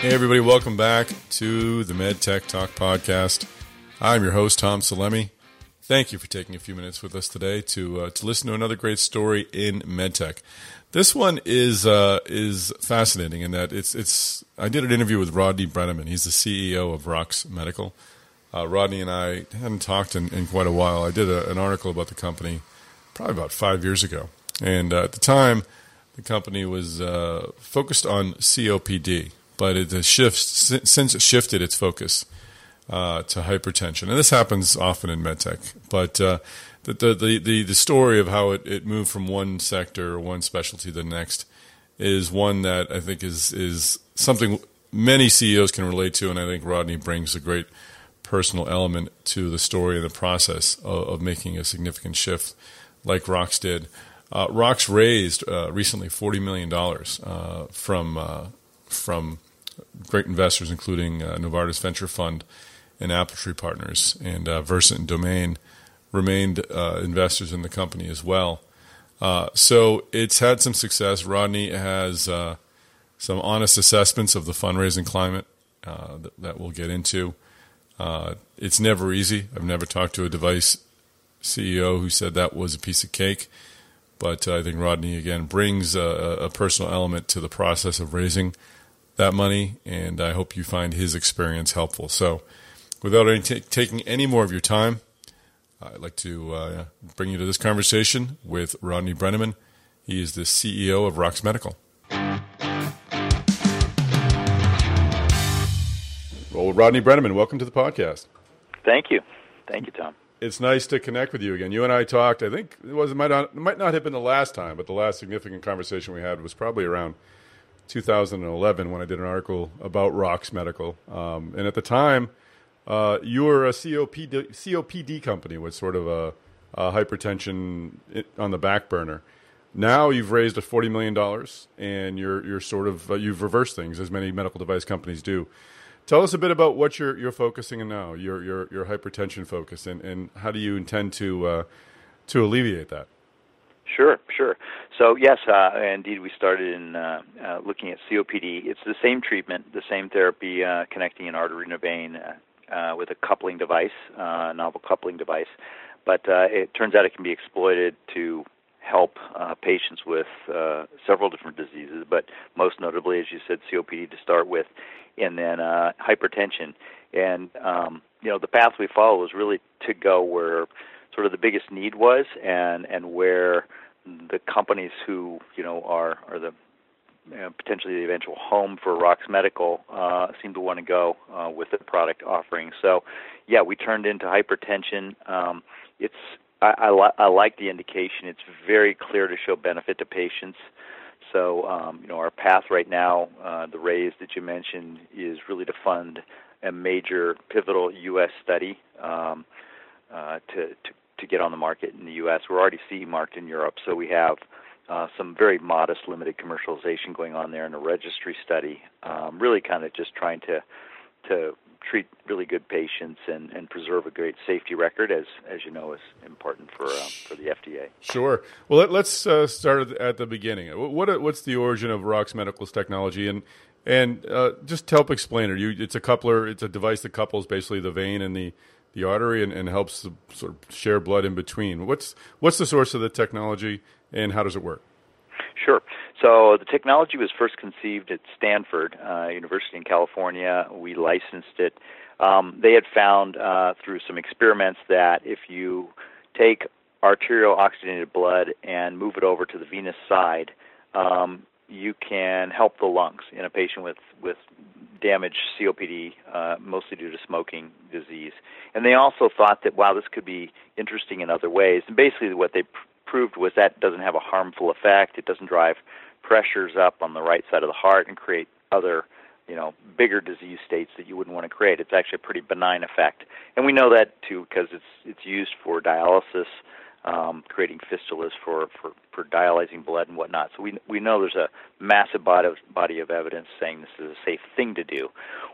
Hey, everybody, welcome back to the MedTech Talk Podcast. I'm your host, Tom Salemi. Thank you for taking a few minutes with us today to uh, to listen to another great story in medtech. This one is uh, is fascinating in that it's it's. I did an interview with Rodney Brenneman. He's the CEO of Rox Medical. Uh, Rodney and I hadn't talked in, in quite a while. I did a, an article about the company probably about five years ago, and uh, at the time, the company was uh, focused on COPD but it shifts since it shifted its focus uh, to hypertension, and this happens often in medtech. But uh, the, the, the the story of how it, it moved from one sector or one specialty to the next is one that I think is is something many CEOs can relate to, and I think Rodney brings a great personal element to the story and the process of, of making a significant shift, like Rox did. Uh, Rox raised uh, recently forty million dollars uh, from uh, from great investors, including uh, Novartis Venture Fund and AppleTree Partners, and uh, Versant and Domain remained uh, investors in the company as well. Uh, so it's had some success. Rodney has uh, some honest assessments of the fundraising climate uh, that, that, we'll get into. it's never easy. I've never talked to a device CEO who said that was a piece of cake. But I think Rodney again brings a, a personal element to the process of raising that money, and I hope you find his experience helpful. So, without any t- taking any more of your time, I'd like to uh, bring you to this conversation with Rodney Brenneman. He is the CEO of Rox Medical. Well, Rodney Brenneman, welcome to the podcast. Thank you. Thank you, Tom. It's nice to connect with you again. You and I talked. I think it was it might not, it might not have been the last time, but the last significant conversation we had was probably around 2011 when I did an article about Rox Medical. Um, and at the time, uh, you were a COPD, COPD company with sort of a, a, hypertension on the back burner. Now you've raised a $40 million and you're, you're sort of, uh, you've reversed things as many medical device companies do. Tell us a bit about what you're, you're focusing on now, your, your, your hypertension focus, and, and how do you intend to, uh, to alleviate that? Sure, sure. So yes, uh, indeed, we started in uh, uh, looking at COPD. It's the same treatment, the same therapy, uh, connecting an artery and a vein uh, uh, with a coupling device, uh, novel coupling device. But it turns out it can be exploited to help patients with several different diseases, but most notably, as you said, COPD to start with, and then hypertension. And um, you know, the path we follow was really to go where sort of the biggest need was, and and where the companies who you know are are the you know, potentially the eventual home for Rox Medical uh, seem to want to go uh, with the product offering. So, yeah, we turned into hypertension. Um, it's I, I, li- I like the indication. It's very clear to show benefit to patients. So, um, you know, our path right now, uh, the raise that you mentioned, is really to fund a major pivotal U.S. study um, uh, to, to to get on the market in the U.S. We're already CE marked in Europe, so we have uh, some very modest limited commercialization going on there in a registry study. Um, really, kind of just trying to to treat really good patients and, and preserve a great safety record, as as you know is important for um, for the FDA. Sure. Well, let, us uh, start at the beginning. What what's the origin of Rox Medical's technology and and uh, just help explain it, you, it's a coupler. It's a device that couples basically the vein and the the artery and, and helps sort of share blood in between. What's what's the source of the technology and how does it work? Sure. So the technology was first conceived at Stanford uh, University in California. We licensed it. Um, they had found uh, through some experiments that if you take arterial oxygenated blood and move it over to the venous side, um, you can help the lungs in a patient with with damaged COPD, uh, mostly due to smoking disease. And they also thought that wow, this could be interesting in other ways. And basically, what they pr- proved was that doesn't have a harmful effect. It doesn't drive pressures up on the right side of the heart and create other you know bigger disease states that you wouldn't want to create. It's actually a pretty benign effect, and we know that too because it's it's used for dialysis um, creating fistulas for, for, for dialyzing blood and whatnot. So we we know there's a massive body of, body of evidence saying this is a safe thing to do.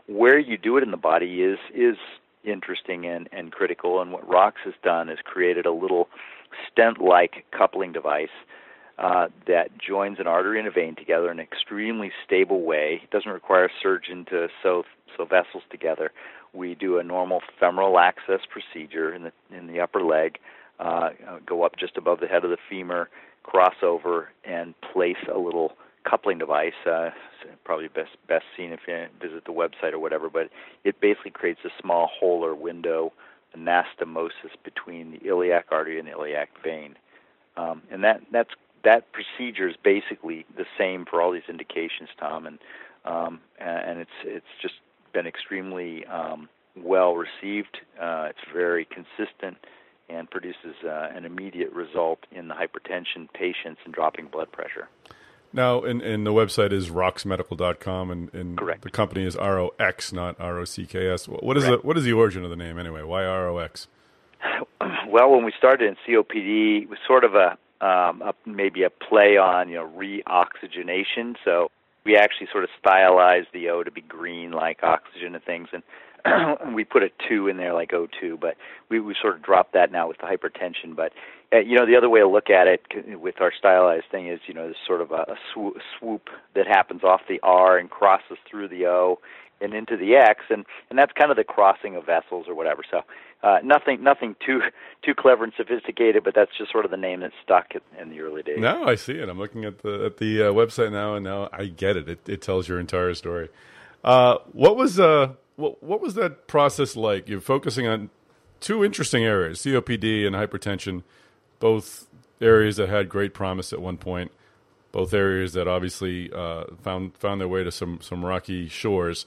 Where you do it in the body is is interesting and, and critical. And what Rox has done is created a little stent-like coupling device uh, that joins an artery and a vein together in an extremely stable way. It doesn't require a surgeon to sew sew vessels together. We do a normal femoral access procedure in the in the upper leg, uh, go up just above the head of the femur, cross over, and place a little coupling device. Uh, probably best best seen if you visit the website or whatever. But it basically creates a small hole or window, anastomosis between the iliac artery and the iliac vein, um, and that that's that procedure is basically the same for all these indications, Tom, and um, and it's it's just been extremely um, well received. Uh, it's very consistent and produces uh, an immediate result in the hypertension patients and dropping blood pressure. Now, and, and the website is roxmedical.com, and, and Correct. the company is ROX, not R O C K S. What is Correct. the what is the origin of the name anyway? Why ROX? Well, when we started in COPD, it was sort of a, um, a maybe a play on you know reoxygenation. So we actually sort of stylized the O to be green like oxygen and things, and we put a two in there like O2. But we we sort of dropped that now with the hypertension. But uh, you know the other way to look at it with our stylized thing is you know there's sort of a, a swoop, swoop that happens off the R and crosses through the O and into the X, and and that's kind of the crossing of vessels or whatever. So uh, nothing nothing too too clever and sophisticated, but that's just sort of the name that stuck in, in the early days. Now I see it. I'm looking at the at the uh, website now, and now I get it. It, it tells your entire story. Uh, what was uh what what was that process like? You're focusing on two interesting areas: COPD and hypertension, both areas that had great promise at one point. Both areas that obviously uh, found found their way to some some rocky shores.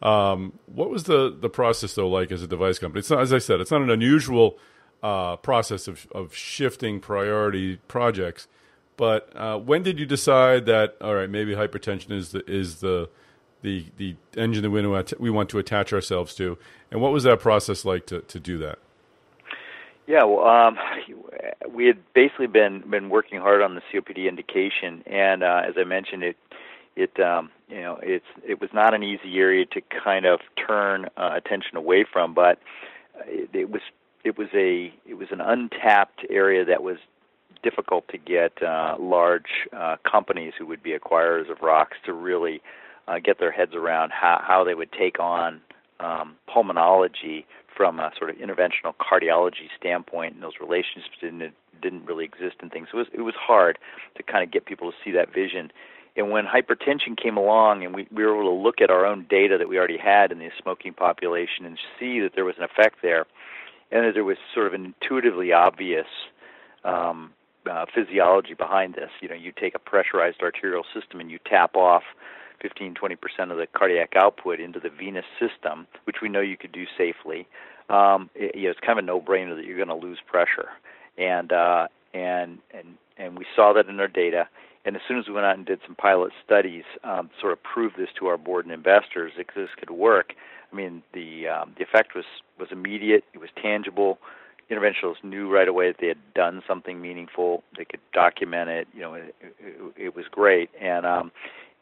Um, what was the the process though like as a device company? It's not, as I said, it's not an unusual uh, process of of shifting priority projects. But uh, when did you decide that all right, maybe hypertension is the is the the the engine that we want to, we want to attach ourselves to, and what was that process like to to do that? Yeah, well, um, we had basically been been working hard on the COPD indication, and uh, as I mentioned, it it um, you know it's it was not an easy area to kind of turn uh, attention away from, but it, it was it was a it was an untapped area that was difficult to get uh, large uh, companies who would be acquirers of Rox to really uh, get their heads around how how they would take on um, pulmonology from a sort of interventional cardiology standpoint, and those relationships didn't didn't really exist and things. So it was it was hard to kind of get people to see that vision. And when hypertension came along, and we, we were able to look at our own data that we already had in the smoking population and see that there was an effect there, and that there was sort of an intuitively obvious um, uh, physiology behind this. You know, you take a pressurized arterial system and you tap off 15 20 percent of the cardiac output into the venous system, which we know you could do safely. Um, it, you know, it's kind of a no-brainer that you're going to lose pressure, and uh, and and and we saw that in our data. And as soon as we went out and did some pilot studies, um, sort of proved this to our board and investors that this could work. I mean, the um, the effect was was immediate. It was tangible. Interventionalists knew right away that they had done something meaningful. They could document it. You know, it, it, it was great. And um,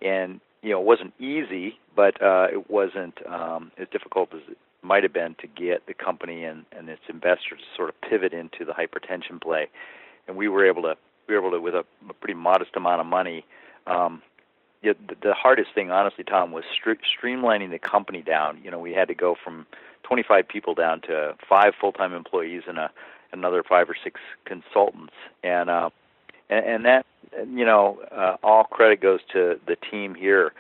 and you know, it wasn't easy, but uh, it wasn't um, as difficult as it might have been to get the company and, and its investors to sort of pivot into the hypertension play. And we were able to, we were able to, with a, a pretty modest amount of money. Um, the, the hardest thing, honestly, Tom, was stri- streamlining the company down. You know, we had to go from 25 people down to five full-time employees and a, another five or six consultants, and uh, and, and that you know uh, all credit goes to the team here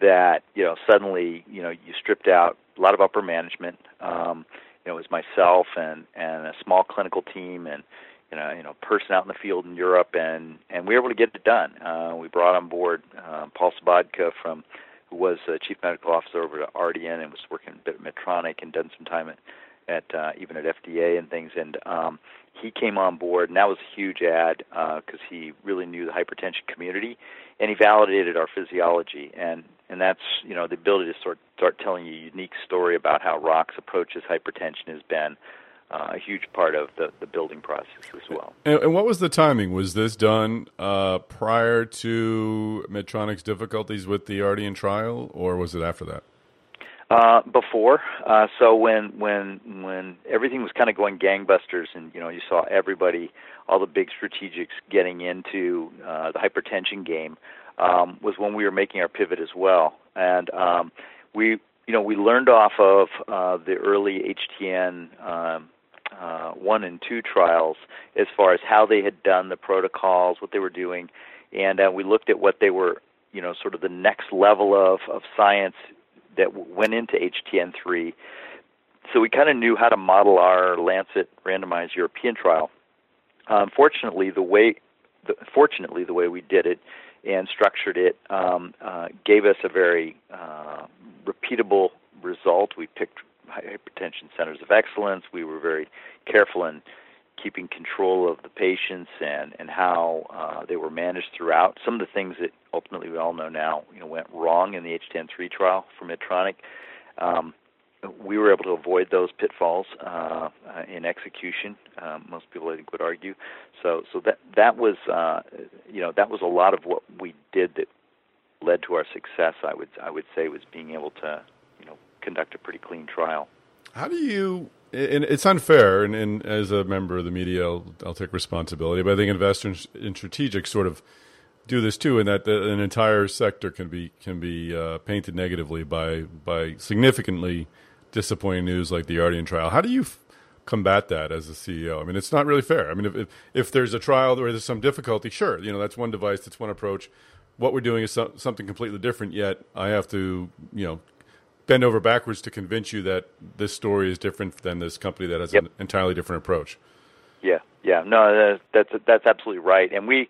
that you know suddenly you know you stripped out a lot of upper management um you know it was myself and and a small clinical team and you know you know person out in the field in Europe and and we were able to get it done. Uh we brought on board uh, Paul Sobotka from who was uh, chief medical officer over at Ardian and was working a bit at Medtronic and done some time at at uh, even at FDA and things. And um he came on board, and that was a huge ad because uh, he really knew the hypertension community, and he validated our physiology, and and that's you know the ability to sort start telling you a unique story about how Rox approaches hypertension has been uh, a huge part of the the building process as well. And, and what was the timing? Was this done uh, prior to Medtronic's difficulties with the Ardian trial, or was it after that? Uh, before, uh, so when when when everything was kind of going gangbusters, and you know you saw everybody, all the big strategics getting into uh, the hypertension game, um, was when we were making our pivot as well, and um, we you know we learned off of uh, the early HTN um, uh, one and two trials as far as how they had done the protocols, what they were doing, and uh, we looked at what they were you know sort of the next level of of science that went into HTN3. So we kind of knew how to model our Lancet randomized European trial. Unfortunately, um, the way, the, fortunately, the way we did it and structured it um, uh, gave us a very uh, repeatable result. We picked hypertension centers of excellence. We were very careful in keeping control of the patients and and how uh, they were managed throughout. Some of the things that ultimately we all know now, you know, went wrong in the HTN3 trial for Medtronic. Um, we were able to avoid those pitfalls uh, in execution. Um, most people, I think, would argue. So, so that that was, uh, you know, that was a lot of what we did that led to our success. I would I would say was being able to, you know, conduct a pretty clean trial. How do you and it's unfair, and, and, as a member of the media, I'll, I'll, take responsibility. But I think investors and strategics sort of do this too, in that an entire sector can be can be uh, painted negatively by by significantly disappointing news like the Ardian trial. How do you f- combat that as a CEO? I mean, it's not really fair. I mean, if, if, if there's a trial where there's some difficulty, sure, you know that's one device, that's one approach. What we're doing is so, something completely different. Yet I have to, you know, bend over backwards to convince you that this story is different than this company that has yep. an entirely different approach. Yeah, yeah, no, that's that's absolutely right. And we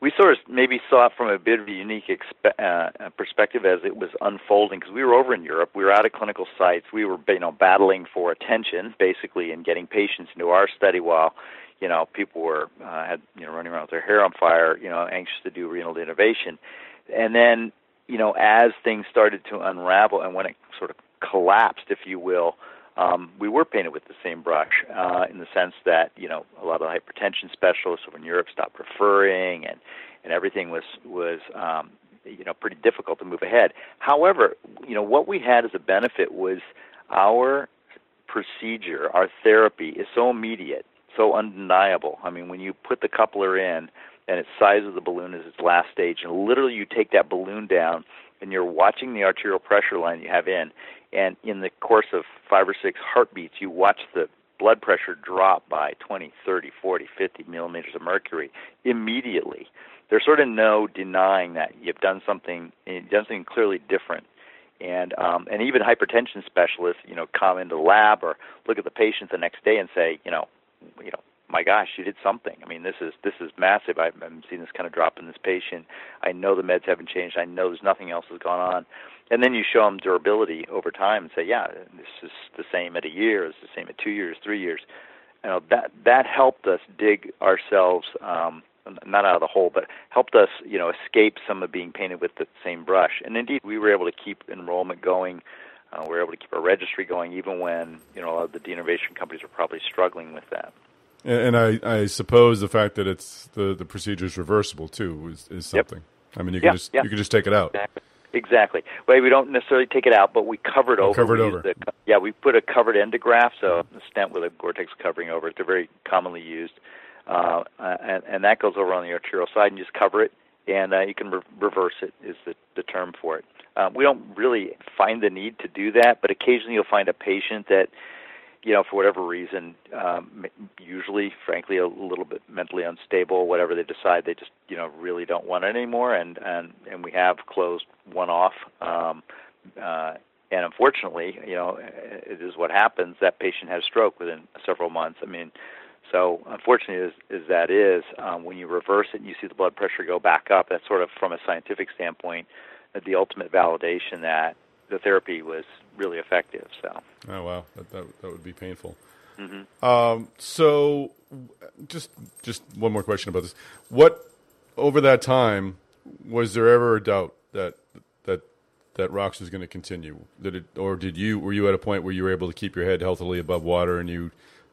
we sort of maybe saw it from a bit of a unique expe- uh, perspective as it was unfolding because we were over in Europe, we were out of clinical sites, we were you know battling for attention basically and getting patients into our study while you know people were uh, had you know running around with their hair on fire, you know anxious to do renal denervation, and then you know, as things started to unravel and when it sort of collapsed, if you will, um, we were painted with the same brush uh, in the sense that you know a lot of the hypertension specialists over in Europe stopped referring, and and everything was was um, you know pretty difficult to move ahead. However, you know what we had as a benefit was our procedure, our therapy is so immediate, so undeniable. I mean, when you put the coupler in, and its size of the balloon is its last stage. And literally, you take that balloon down, and you're watching the arterial pressure line you have in, and in the course of five or six heartbeats, you watch the blood pressure drop by 20, 30, 40, 50 millimeters of mercury immediately. There's sort of no denying that you've done something, you've done something clearly different. And um, and even hypertension specialists, you know, come into the lab or look at the patient the next day and say, you know, you know, my gosh, you did something. I mean, this is this is massive. I've, I'm seeing this kind of drop in this patient. I know the meds haven't changed. I know there's nothing else has gone on. And then you show them durability over time and say, yeah, this is the same at a year. It's the same at two years, three years. You know that that helped us dig ourselves um, not out of the hole, but helped us, you know, escape some of being painted with the same brush. And indeed, we were able to keep enrollment going. Uh, we were able to keep our registry going, even when you know a lot of the denervation companies were probably struggling with that. And, I, I, suppose the fact that it's the, the procedure is reversible too is, is something. Yep. I mean, you can just you can just take it out. Exactly. Exactly. Well, we don't necessarily take it out, but we cover it over. Cover it over. The, yeah, we put a covered endograft, so a stent with a Gore-Tex covering over it. They're very commonly used, uh, and, and that goes over on the arterial side, and you just cover it, and uh, you can re- reverse it. Is the, the term for it. Uh, we don't really find the need to do that, but occasionally you'll find a patient that you know, for whatever reason, um, usually, frankly, a little bit mentally unstable, whatever they decide, they just, you know, really don't want it anymore, and and and we have closed one off. Um, uh, and unfortunately, you know, it is what happens. That patient has stroke within several months. I mean, so unfortunately, as, as that is, um, when you reverse it and you see the blood pressure go back up, that's sort of from a scientific standpoint, the ultimate validation that the therapy was really effective. So. Oh wow, that that, that would be painful. Mm-hmm. Um, so, just just one more question about this. What over that time was there ever a doubt that that that Rox was going to continue? Did it, or did you were you at a point where you were able to keep your head healthily above water and you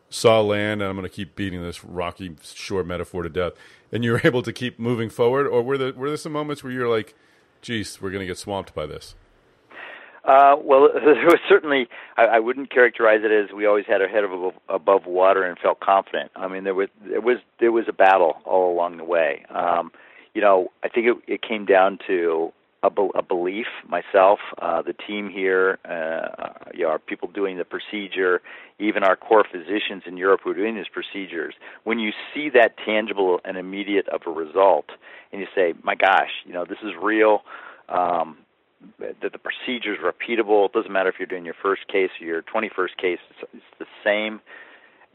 saw land? And I'm going to keep beating this rocky shore metaphor to death, and you were able to keep moving forward, or were there were there some moments where you're like, "Geez, we're going to get swamped by this"? Uh, well, there was certainly. I, I wouldn't characterize it as we always had our head above, above water and felt confident. I mean, there was there was there was a battle all along the way. Um, you know, I think it, it came down to a, a belief myself, uh, the team here, uh, you know, our people doing the procedure, even our core physicians in Europe who are doing these procedures. When you see that tangible and immediate of a result, and you say, "My gosh, you know, this is real." Um, that the procedure is repeatable. It doesn't matter if you're doing your first case or your 21st case; it's, it's the same.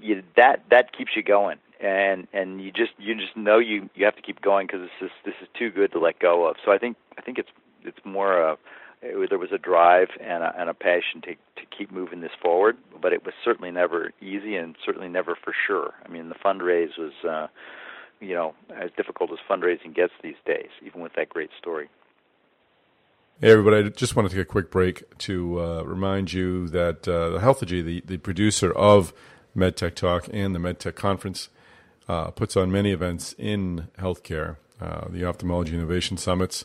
You, that that keeps you going and and you just you just know you you have to keep going because this is this is too good to let go of. So I think I think it's it's more a it, there was a drive and a, and a passion to to keep moving this forward, but it was certainly never easy and certainly never for sure. I mean, the fundraise was. Uh, you know, as difficult as fundraising gets these days, even with that great story. Hey, everybody, I just wanted to take a quick break to uh, remind you that uh, the Healthegy, the, the producer of MedTech Talk and the MedTech Conference, uh, puts on many events in healthcare. Uh, the Ophthalmology Innovation Summits,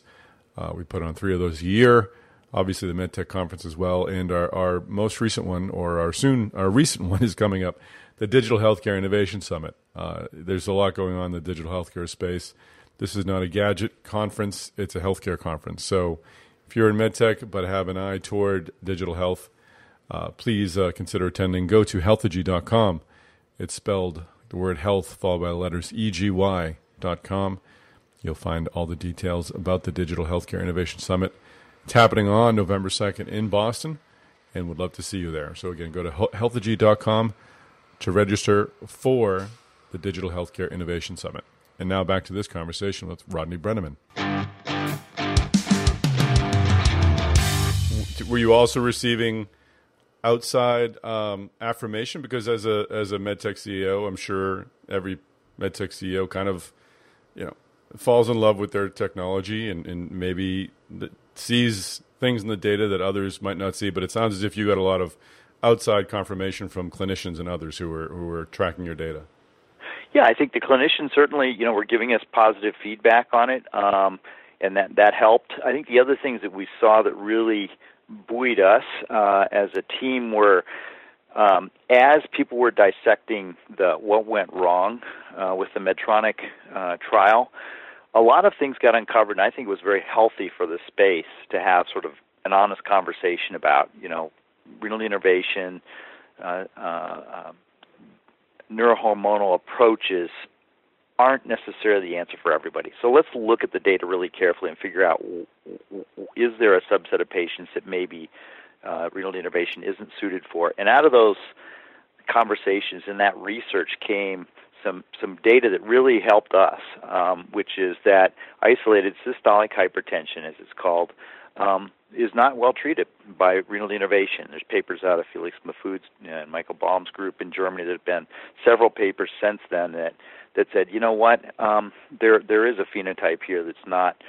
uh, we put on three of those a year. Obviously, the MedTech Conference as well, and our, our most recent one, or our soon our recent one, is coming up, the Digital Healthcare Innovation Summit. Uh, there's a lot going on in the digital healthcare space. This is not a gadget conference; it's a healthcare conference. So, if you're in medtech but have an eye toward digital health, uh, please uh, consider attending. Go to healthegy.com. It's spelled the word health followed by the letters egy.com. You'll find all the details about the Digital Healthcare Innovation Summit. It's happening on November 2nd in Boston, and would love to see you there. So, again, go to healthegy.com to register for the Digital Healthcare Innovation Summit. And now back to this conversation with Rodney Brenneman. Were you also receiving outside um, affirmation? Because as a as a medtech CEO, I'm sure every medtech CEO kind of you know falls in love with their technology and, and maybe sees things in the data that others might not see. But it sounds as if you got a lot of outside confirmation from clinicians and others who were who were tracking your data. Yeah, I think the clinicians certainly, you know, were giving us positive feedback on it, um, and that that helped. I think the other things that we saw that really buoyed us uh, as a team were um, as people were dissecting the what went wrong uh, with the Medtronic uh, trial. A lot of things got uncovered, and I think it was very healthy for the space to have sort of an honest conversation about, you know, renal denervation, uh, uh, um, neurohormonal approaches aren't necessarily the answer for everybody. So let's look at the data really carefully and figure out is there a subset of patients that maybe uh, renal denervation isn't suited for. And out of those conversations and that research came some some data that really helped us, um, which is that isolated systolic hypertension, as it's called, um, is not well treated by renal denervation. There's papers out of Felix Mahfoud's and Michael Böhm's group in Germany. that have been several papers since then that that said, you know what, um, there there is a phenotype here that's not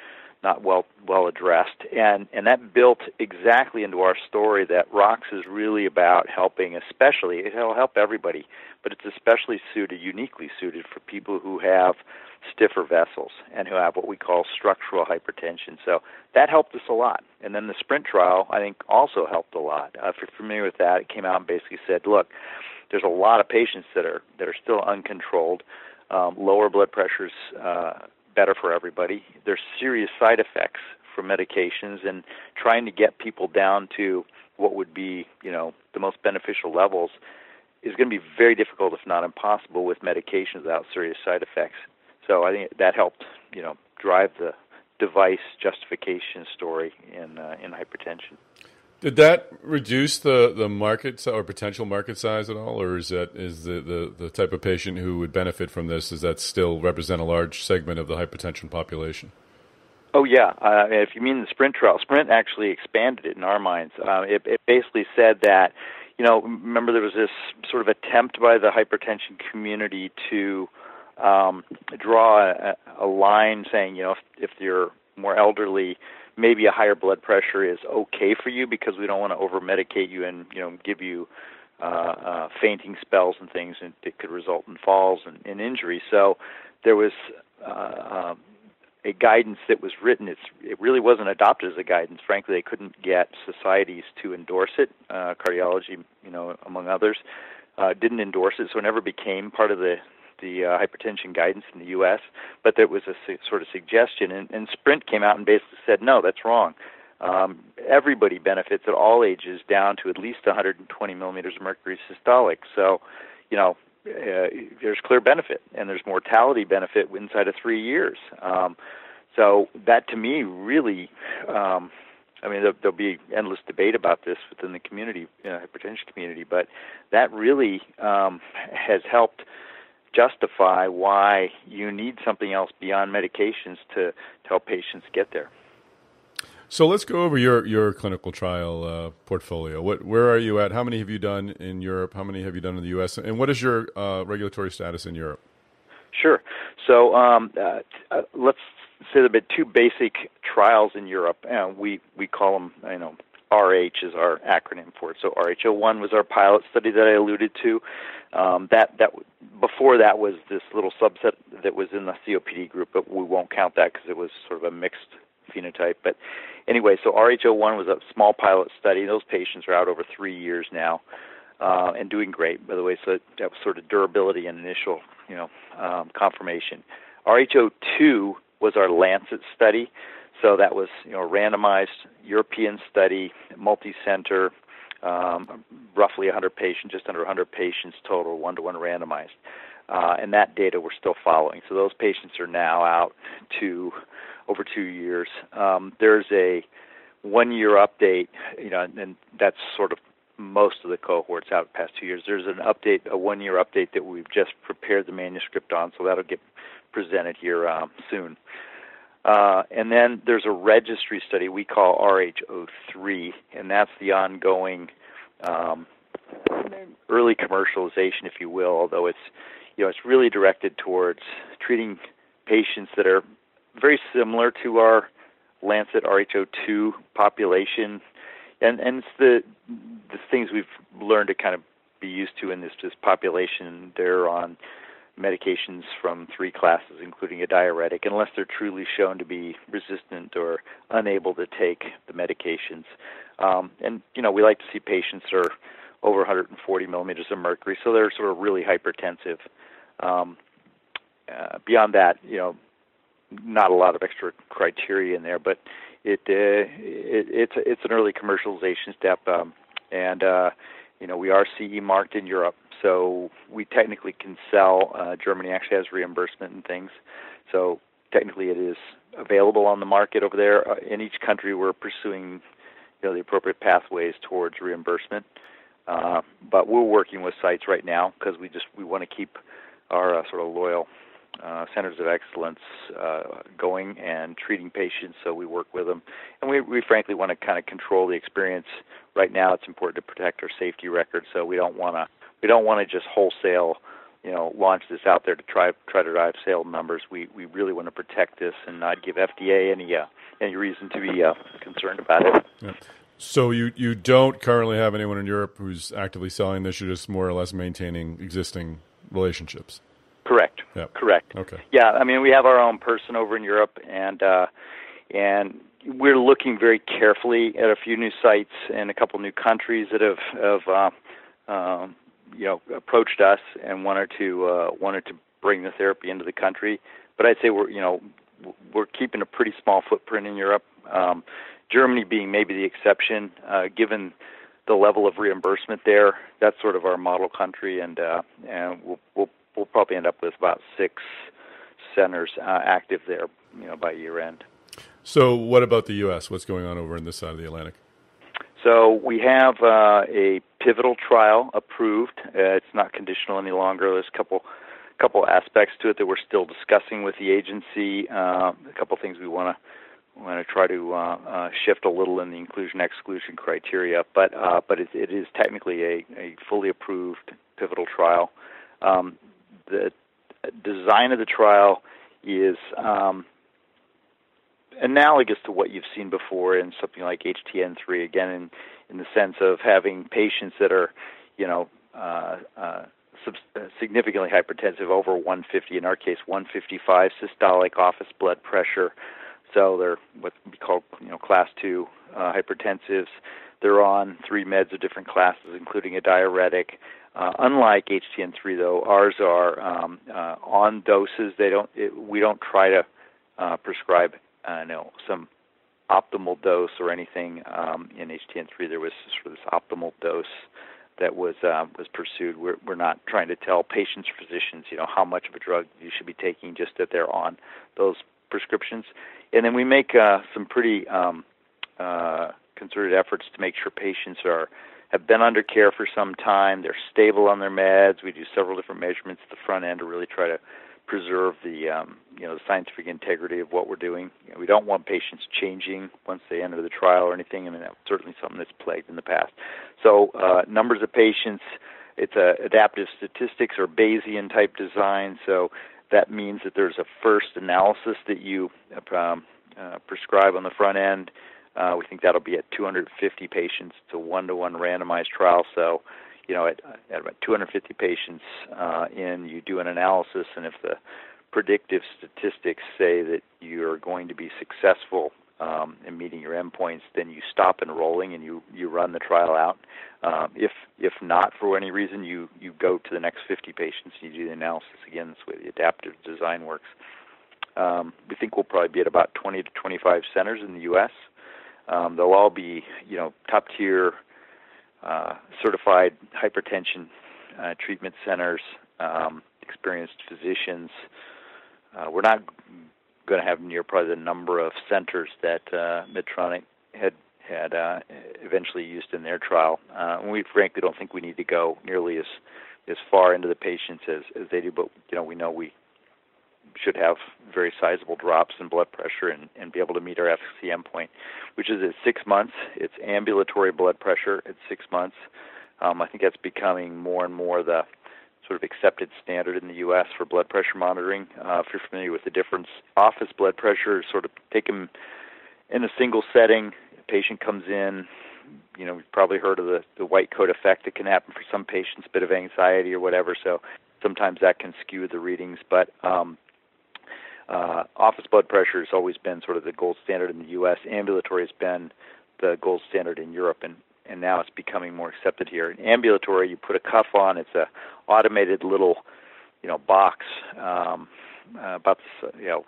not well well addressed, and and that built exactly into our story that ROX is really about helping, especially it'll help everybody, but it's especially suited, uniquely suited for people who have stiffer vessels and who have what we call structural hypertension. So that helped us a lot. And then the sprint trial, I think, also helped a lot. Uh, if you're familiar with that, it came out and basically said, look, there's a lot of patients that are that are still uncontrolled um, lower blood pressures uh, better for everybody. There's serious side effects from medications, and trying to get people down to what would be, you know, the most beneficial levels is going to be very difficult, if not impossible, with medications without serious side effects. So I think that helped, you know, drive the device justification story in uh, in hypertension. Did that reduce the, the market or potential market size at all, or is that is the, the, the type of patient who would benefit from this? Does that still represent a large segment of the hypertension population? Oh yeah, uh, if you mean the Sprint trial, Sprint actually expanded it in our minds. Uh, it, it basically said that, you know, remember there was this sort of attempt by the hypertension community to um, draw a, a line saying, you know, if, if you're more elderly, maybe a higher blood pressure is okay for you because we don't want to over medicate you and you know give you uh, uh, fainting spells and things, and it could result in falls and, and injury. So there was uh, um, a guidance that was written. It's, it really wasn't adopted as a guidance. Frankly, they couldn't get societies to endorse it. Uh, cardiology, you know, among others, uh, didn't endorse it, so it never became part of the the uh, hypertension guidance in the U.S. But there was a su- sort of suggestion, and, and Sprint came out and basically said, no, that's wrong. Um, everybody benefits at all ages down to at least 120 millimeters of mercury systolic. So, you know, uh, there's clear benefit, and there's mortality benefit inside of three years. Um, so that to me really, um, I mean, there'll, there'll be endless debate about this within the community, you know, hypertension community, but that really um, has helped justify why you need something else beyond medications to, to help patients get there. So let's go over your, your clinical trial uh, portfolio. What, where are you at? How many have you done in Europe? How many have you done in the U.S.? And what is your uh, regulatory status in Europe? Sure. So um, uh, uh let's say there have been two basic trials in Europe. Uh, we we call them, you know, RH is our acronym for it. So RH01 was our pilot study that I alluded to. Um, that that before that was this little subset that was in the COPD group, but we won't count that because it was sort of a mixed phenotype. But anyway, so RH01 was a small pilot study. Those patients are out over three years now uh, and doing great, by the way. So that was sort of durability and initial, you know, um, confirmation. RH02 was our Lancet study. So that was, you know, randomized European study, multi-center, um, roughly 100 patients, just under 100 patients total, one-to-one randomized. Uh, and that data we're still following. So those patients are now out to over two years. Um, there's a one year update, you know, and that's sort of most of the cohorts out past two years. There's an update, a one year update that we've just prepared the manuscript on, so that'll get presented here um, soon. Uh, and then there's a registry study we call RH03, and that's the ongoing um, early commercialization, if you will. Although it's you know it's really directed towards treating patients that are very similar to our Lancet RH02 population, and and it's the the things we've learned to kind of be used to in this this population. They're on medications from three classes, including a diuretic, unless they're truly shown to be resistant or unable to take the medications. Um, and you know, we like to see patients that are over 140 millimeters of mercury, so they're sort of really hypertensive. Um, uh, beyond that, you know, not a lot of extra criteria in there, but it, uh, it it's it's an early commercialization step, um, and uh, you know we are CE marked in Europe, so we technically can sell. Uh, Germany actually has reimbursement and things, so technically it is available on the market over there. Uh, in each country, we're pursuing you know the appropriate pathways towards reimbursement, uh, but we're working with sites right now because we just we want to keep our uh, sort of loyal uh, centers of excellence uh, going and treating patients. So we work with them, and we, we frankly want to kind of control the experience. Right now, it's important to protect our safety record, so we don't want to we don't want to just wholesale, you know, launch this out there to try try to drive sales numbers. We we really want to protect this and not give FDA any uh, any reason to be uh, concerned about it. Yeah. So you you don't currently have anyone in Europe who's actively selling this. You're just more or less maintaining existing relationships. Correct. Yep. Correct. Okay. Yeah, I mean we have our own person over in Europe, and uh, and we're looking very carefully at a few new sites and a couple new countries that have have uh, um, you know approached us and wanted to uh, wanted to bring the therapy into the country. But I'd say we're you know we're keeping a pretty small footprint in Europe. Um, Germany being maybe the exception, uh, given the level of reimbursement there. That's sort of our model country, and uh, and we'll, we'll we'll probably end up with about six centers uh, active there, you know, by year end. So, what about the U.S.? What's going on over in this side of the Atlantic? So we have uh, a pivotal trial approved. Uh, it's not conditional any longer. There's a couple couple aspects to it that we're still discussing with the agency. Uh, a couple things we want to want to try to uh, uh, shift a little in the inclusion exclusion criteria, but uh, but it, it is technically a, a fully approved pivotal trial. Um, the design of the trial is um, analogous to what you've seen before in something like HTN3. Again, in in the sense of having patients that are, you know, uh, uh, significantly hypertensive, over 150. In our case, 155 systolic office blood pressure. So they're what we call you know class two uh, hypertensives. They're on three meds of different classes, including a diuretic. Uh, unlike HTN3, though, ours are um, uh, on doses. They don't. It, we don't try to uh, prescribe, uh, know, some optimal dose or anything. Um, in HTN3, there was sort of this optimal dose that was uh, was pursued. We're we're not trying to tell patients physicians, you know, how much of a drug you should be taking, just that they're on those prescriptions. And then we make uh, some pretty um, uh, concerted efforts to make sure patients are have been under care for some time. They're stable on their meds. We do several different measurements at the front end to really try to preserve the um, you know the scientific integrity of what we're doing. You know, we don't want patients changing once they enter the trial or anything. I mean that's certainly something that's plagued in the past. So uh, numbers of patients. It's a adaptive statistics or Bayesian type design. So that means that there's a first analysis that you um, uh, prescribe on the front end. Uh, we think that'll be at 250 patients. It's a one-to-one randomized trial. So, you know, at, at about 250 patients uh, in, you do an analysis, and if the predictive statistics say that you're going to be successful um, in meeting your endpoints, then you stop enrolling and you you run the trial out. Um, if if not for any reason, you you go to the next 50 patients and you do the analysis again. That's the way the adaptive design works. Um, we think we'll probably be at about 20 to 25 centers in the U.S. Um, they'll all be you know top tier uh, certified hypertension uh, treatment centers, um, experienced physicians. Uh, we're not going to have near probably the number of centers that uh, Medtronic had had uh, eventually used in their trial. Uh, and we frankly don't think we need to go nearly as as far into the patients as, as they do, but you know we know we should have very sizable drops in blood pressure and, and be able to meet our efficacy endpoint, which is at six months. It's ambulatory blood pressure at six months. Um, I think that's becoming more and more the sort of accepted standard in the U.S. for blood pressure monitoring. Uh, if you're familiar with the difference, office blood pressure, sort of take them in a single setting. A patient comes in, you know, we've probably heard of the, the white coat effect that can happen for some patients, a bit of anxiety or whatever. So sometimes that can skew the readings. But um, uh, office blood pressure has always been sort of the gold standard in the U.S. Ambulatory has been the gold standard in Europe, and and now it's becoming more accepted here. In ambulatory, you put a cuff on. It's a automated little, you know, box um, uh, about the, you know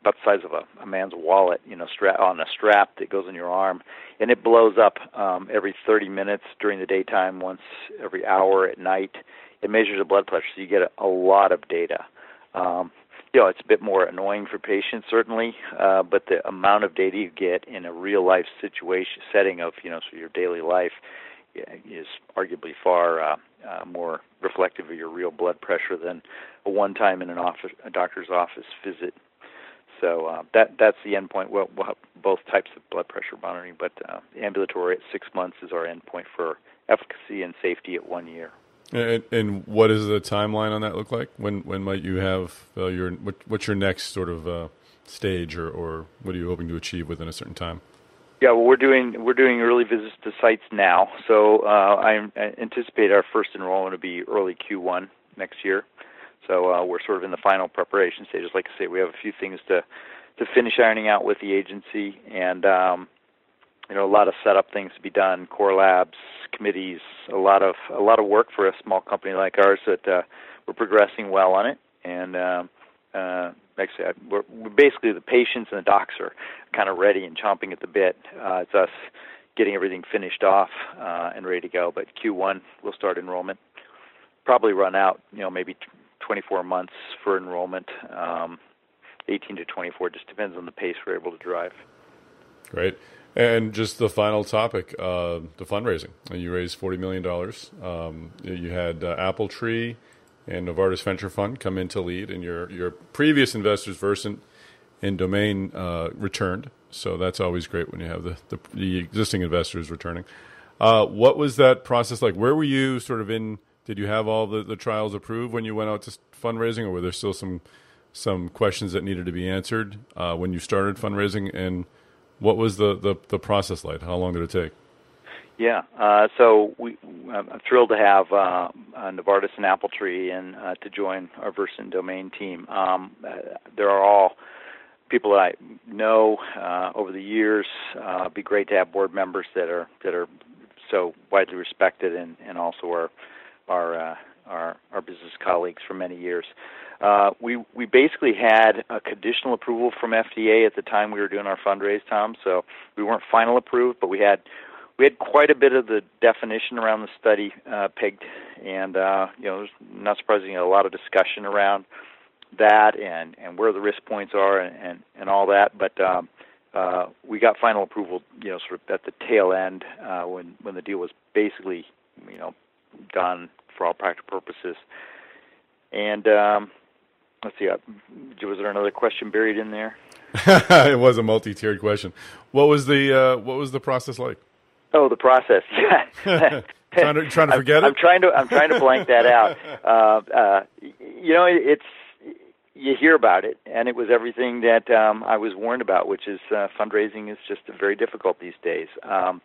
about the size of a, a man's wallet, you know, strap on a strap that goes on your arm, and it blows up um, every 30 minutes during the daytime, once every hour at night. It measures the blood pressure, so you get a, a lot of data. Um, you know, it's a bit more annoying for patients certainly, uh, but the amount of data you get in a real life situation setting of you know so your daily life is arguably far uh, uh, more reflective of your real blood pressure than a one time in an office a doctor's office visit. So uh, that that's the endpoint. Well, we'll both types of blood pressure monitoring, but uh, ambulatory at six months is our endpoint for efficacy and safety at one year. And, and, what does the timeline on that look like? When when might you have uh, your what, what's your next sort of uh, stage, or, or what are you hoping to achieve within a certain time? Yeah, well, we're doing we're doing early visits to sites now, so uh, I, anticipate our first enrollment to be early Q1 next year. So uh, we're sort of in the final preparation stages. Like I say, we have a few things to to finish ironing out with the agency, and um, you know a lot of setup things to be done, core labs, committees, a lot of a lot of work for a small company like ours that uh, we're progressing well on it. And um, uh, like I we're, we're basically the patients and the docs are kind of ready and chomping at the bit. Uh, it's us getting everything finished off uh, and ready to go. But Q1 we'll start enrollment. Probably run out, you know, maybe 24 months for enrollment. Um, 18 to 24 just depends on the pace we're able to drive. Great. And just the final topic, uh, the fundraising. You raised $40 million. Um, you had uh, AppleTree and Novartis Venture Fund come in to lead, and your, your previous investors, Versant and Domain, uh, returned. So that's always great when you have the, the, the existing investors returning. Uh, what was that process like? Where were you sort of in? Did you have all the, the trials approved when you went out to fundraising, or were there still some some questions that needed to be answered uh, when you started fundraising? And what was the, the, the process like? How long did it take? Yeah, uh, so we, I'm thrilled to have uh, uh, Novartis and AppleTree and uh, to join our Versant Domain team. Um, uh, there are all people that I know uh, over the years. Uh, it'd be great to have board members that are that are so widely respected and, and also are our uh, our our business colleagues for many years. Uh, we we basically had a conditional approval from FDA at the time we were doing our fundraise, Tom. So we weren't final approved, but we had we had quite a bit of the definition around the study uh, pegged, and uh, you know, not surprisingly, a lot of discussion around that and and where the risk points are and and, and all that. But um, uh, we got final approval, you know, sort of at the tail end uh, when when the deal was basically, you know, done for all practical purposes. And um, let's see, uh, was there another question buried in there? it was a multi-tiered question. What was the uh, what was the process like? Oh, the process. trying to trying to forget I'm, it. I'm trying to I'm trying to blank that out. Uh, uh, you know, it's you hear about it, and it was everything that um, I was warned about, which is uh, fundraising is just very difficult these days. Um,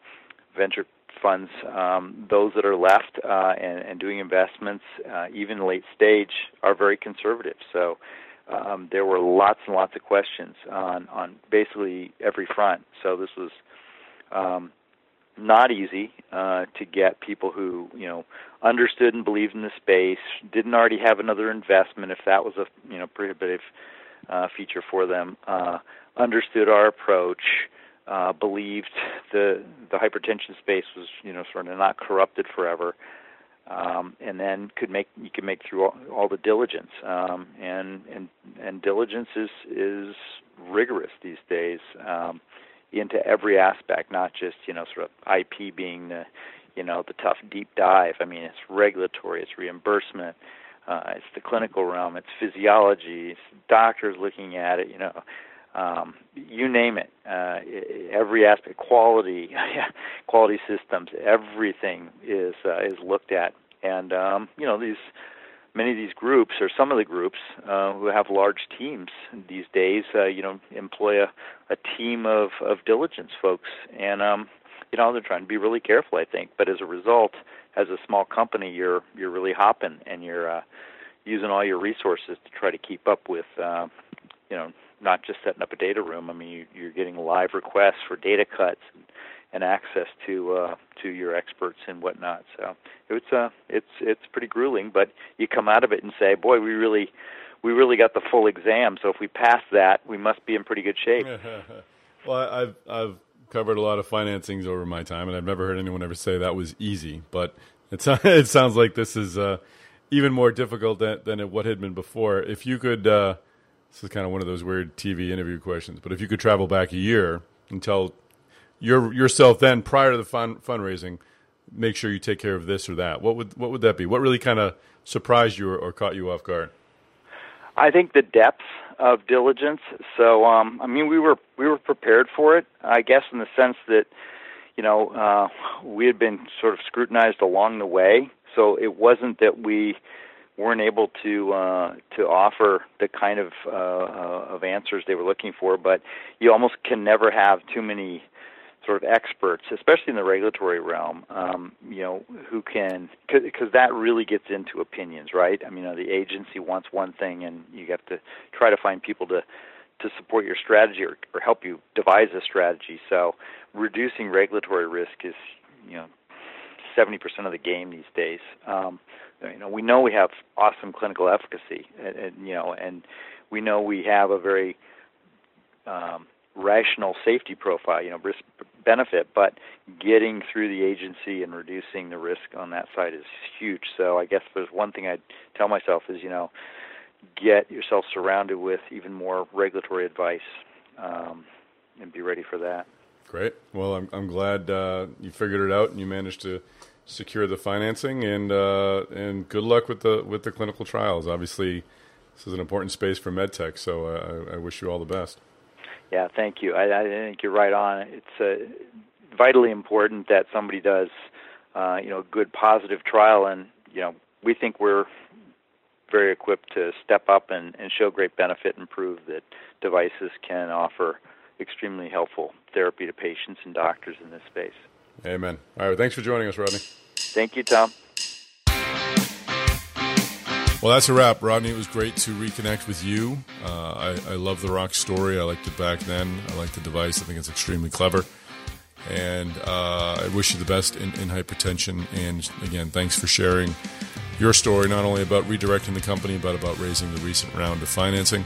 venture funds, um, those that are left uh, and, and doing investments, uh, even late stage, are very conservative. So um, there were lots and lots of questions on on basically every front. So this was um, not easy uh, to get people who you know understood and believed in the space, didn't already have another investment if that was a you know prohibitive uh, feature for them, uh, understood our approach, uh, believed the the hypertension space was you know sort of not corrupted forever. Um, and then could make you can make through all, all the diligence um, and and and diligence is is rigorous these days. Um, into every aspect, not just you know sort of IP being the you know the tough deep dive. I mean, it's regulatory, it's reimbursement, uh, it's the clinical realm, it's physiology, it's doctors looking at it. You know, um, you name it. Uh, every aspect, quality, quality systems, everything is uh, is looked at, and um, you know these many of these groups, or some of the groups uh, who have large teams these days, uh, you know, employ a, a team of, of diligence folks, and um, you know they're trying to be really careful, I think. But as a result, as a small company, you're you're really hopping, and you're uh, using all your resources to try to keep up with, uh, you know, not just setting up a data room. I mean, you, you're getting live requests for data cuts. And, and access to uh, to your experts and whatnot. So it's uh, it's it's pretty grueling, but you come out of it and say, boy, we really we really got the full exam. So if we pass that, we must be in pretty good shape. well, I've I've covered a lot of financings over my time, and I've never heard anyone ever say that was easy. But it it sounds like this is uh, even more difficult than than it, what had been before. If you could. Uh, this is kind of one of those weird TV interview questions, but if you could travel back a year and tell your yourself then prior to the fund fundraising, make sure you take care of this or that. What would what would that be? What really kind of surprised you or, or caught you off guard? I think the depth of diligence. So, um, I mean, we were we were prepared for it. I guess in the sense that, you know, uh, we had been sort of scrutinized along the way. So it wasn't that we weren't able to uh, to offer the kind of uh, uh of answers they were looking for. But you almost can never have too many sort of experts, especially in the regulatory realm, um, you know, who can, because that really gets into opinions, right? I mean, you know, the agency wants one thing, and you have to try to find people to to support your strategy or, or help you devise a strategy. So, reducing regulatory risk is, you know, seventy percent of the game these days. Um, you know, we know we have awesome clinical efficacy, and, and you know, and we know we have a very um, rational safety profile, you know, risk benefit, but getting through the agency and reducing the risk on that side is huge. So I guess there's one thing I'd tell myself is, you know, get yourself surrounded with even more regulatory advice um, and be ready for that. Great. Well, I'm I'm glad uh, you figured it out and you managed to secure the financing and uh, and good luck with the with the clinical trials. Obviously, this is an important space for medtech, so uh, I, I wish you all the best. Yeah, thank you. I, I think you're right on. It's uh, vitally important that somebody does, uh, you know, a good positive trial, and you know, we think we're very equipped to step up and, and show great benefit and prove that devices can offer extremely helpful therapy to patients and doctors in this space. Amen. All right. Thanks for joining us, Rodney. Thank you, Tom. Well, that's a wrap, Rodney. It was great to reconnect with you. Uh, I, I, love the Rox story. I liked it back then. I like the device. I think it's extremely clever. And uh, I wish you the best in, in, hypertension. And again, thanks for sharing your story, not only about redirecting the company, but about raising the recent round of financing.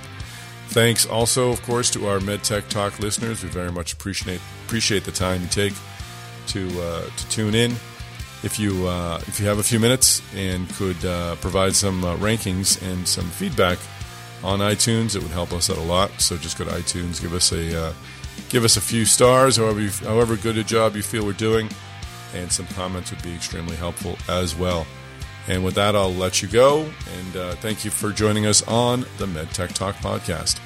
Thanks also, of course, to our MedTech Talk listeners. We very much appreciate appreciate the time you take to uh, to tune in if you uh, if you have a few minutes and could uh, provide some uh, rankings and some feedback on iTunes, it would help us out a lot. So just go to iTunes, give us a uh, give us a few stars, however you, however good a job you feel we're doing, and some comments would be extremely helpful as well. And with that, I'll let you go. And thank you for joining us on the MedTech Talk podcast.